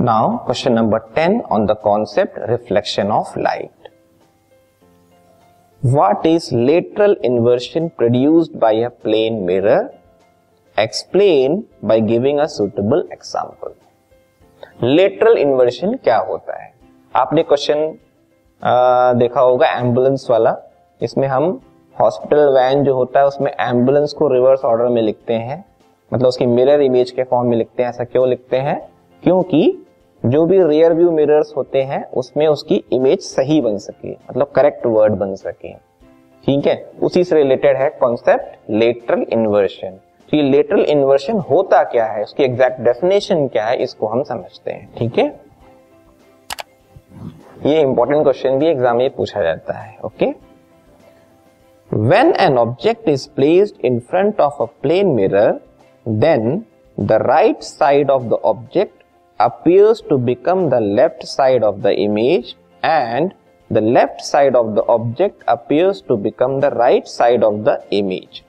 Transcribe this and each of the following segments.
Now, question number 10 on the concept reflection of light. What is lateral inversion produced by a plane mirror? Explain by giving a suitable example. Lateral inversion क्या होता है आपने question देखा होगा ambulance वाला इसमें हम hospital van जो होता है उसमें एंबुलेंस को रिवर्स ऑर्डर में लिखते हैं मतलब उसकी मिरर इमेज के फॉर्म में लिखते हैं ऐसा क्यों लिखते हैं क्योंकि जो भी रियर व्यू मिरर्स होते हैं, उसमें उसकी इमेज सही बन सके मतलब करेक्ट वर्ड बन सके। ठीक है? उसी से रिलेटेड है कॉन्सेप्ट लेटरल इन्वर्शन तो ये लेटरल इन्वर्शन होता क्या है? उसकी एग्जैक्ट डेफिनेशन क्या है? इसको हम समझते हैं। ठीक है? ये इंपॉर्टेंट क्वेश्चन भी एग्ज़ाम में पूछा जाता है okay when an object is placed in front of a plane mirror then the right side of the object appears to become the left side of the image and the left side of the object appears to become the right side of the image.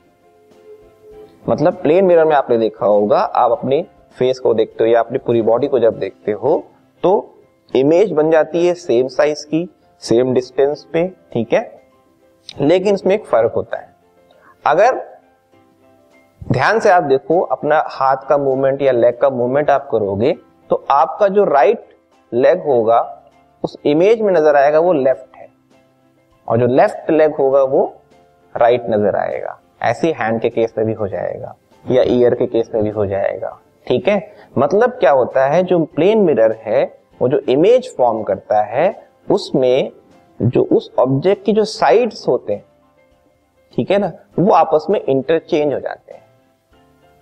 मतलब plane mirror में आपने देखा होगा, आप अपने face को देखते हो या अपनी पूरी बॉडी को जब देखते हो तो इमेज बन जाती है सेम साइज़ की सेम डिस्टेंस पे, ठीक है? लेकिन इसमें एक फ़र्क होता है। अगर ध्यान से आप देखो, अपना हाथ का मूवमेंट या लेग का मूवमेंट आप करोगे तो आपका जो राइट लेग होगा, उस इमेज में नज़र आएगा, वो लेफ़्ट है। और जो लेफ़्ट लेग होगा, वो राइट नज़र आएगा। ऐसे हैंड के केस में भी हो जाएगा, या ईयर के केस में भी हो जाएगा। ठीक है? मतलब क्या होता है, जो प्लेन मिरर है, वो जो इमेज फॉर्म करता है, उसमें जो उस ऑब्जेक्ट की जो साइड्स होते हैं, ठीक है ना, वो आपस में इंटरचेंज हो जाते हैं।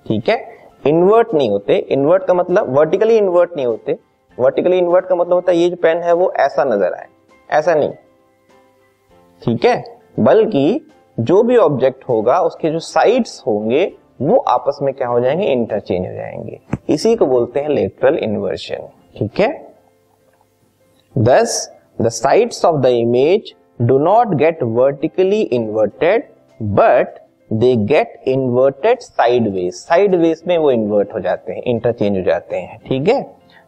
ठीक है? इन्वर्ट नहीं होते। इन्वर्ट का मतलब वर्टिकली इन्वर्ट नहीं होते। वर्टिकली इन्वर्ट का मतलब होता है, ये जो पेन है वो ऐसा नज़र आए। ऐसा नहीं। ठीक है? बल्कि जो भी ऑब्जेक्ट होगा, उसके जो साइड्स होंगे, वो आपस में क्या हो जाएँगे? इंटरचेंज हो जाएँगे। इसी को बोलते हैं लेटरल इन्वर्शन ठीक है? Thus the sides of the image do not get vertically inverted but they get inverted sideways sideways में वो इन्वर्ट हो जाते हैं इंटरचेंज हो जाते हैं, ठीक है?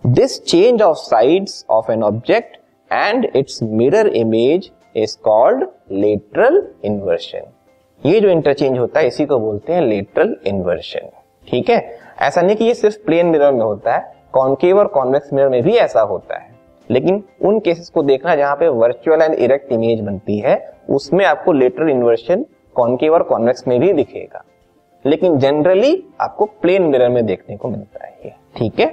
This change of sides of an object and its mirror image is called lateral inversion ये जो इंटरचेंज होता है, इसी को बोलते हैं लेटरल इन्वर्शन ठीक है? ऐसा नहीं कि ये सिर्फ़ प्लेन मिरर में होता है कॉन्केव और कॉन्वेक्स मिरर में भी ऐसा होता है। लेकिन उन केसेस को देखना जहाँ पे वर्चुअल एंड इरेक्ट इमेज बनती है, उसमें आपको लेटरल इन्वर्शन कॉन्केव और कॉन्वेक्स में भी दिखेगा। लेकिन जनरली आपको प्लेन मिरर में देखने को मिलता है ये। ठीक है?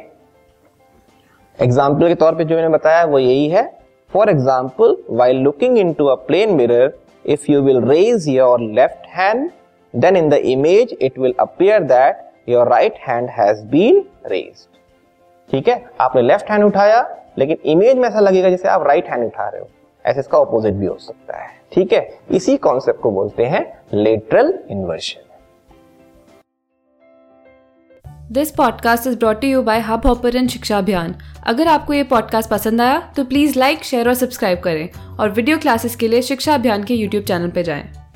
एग्ज़ाम्पल के तौर पे जो मैंने बताया, वो यही है। For example while looking in to a plane mirror if you will raise your left hand then in the image it will appear that your right hand has been raise ठीक है? आपने लेफ़्ट हैंड उठाया, लेकिन image में ऐसा लगेगा जैसे आप राइट हैंड उठा रहे हो। ऐसे इसका ऑपोजिट भी हो सकता है। ठीक है? इसी कॉन्सेप्ट को बोलते हैं lateral inversion this podcast is brought you by Hubhopper शिक्षा अभियान अगर आपको ये पॉडकास्ट पसंद आया तो प्लीज़ लाइक शेयर और सब्सक्राइब करें और वीडियो क्लासेस के लिए शिक्षा अभियान के यूट्यूब चैनल पर जाएँ।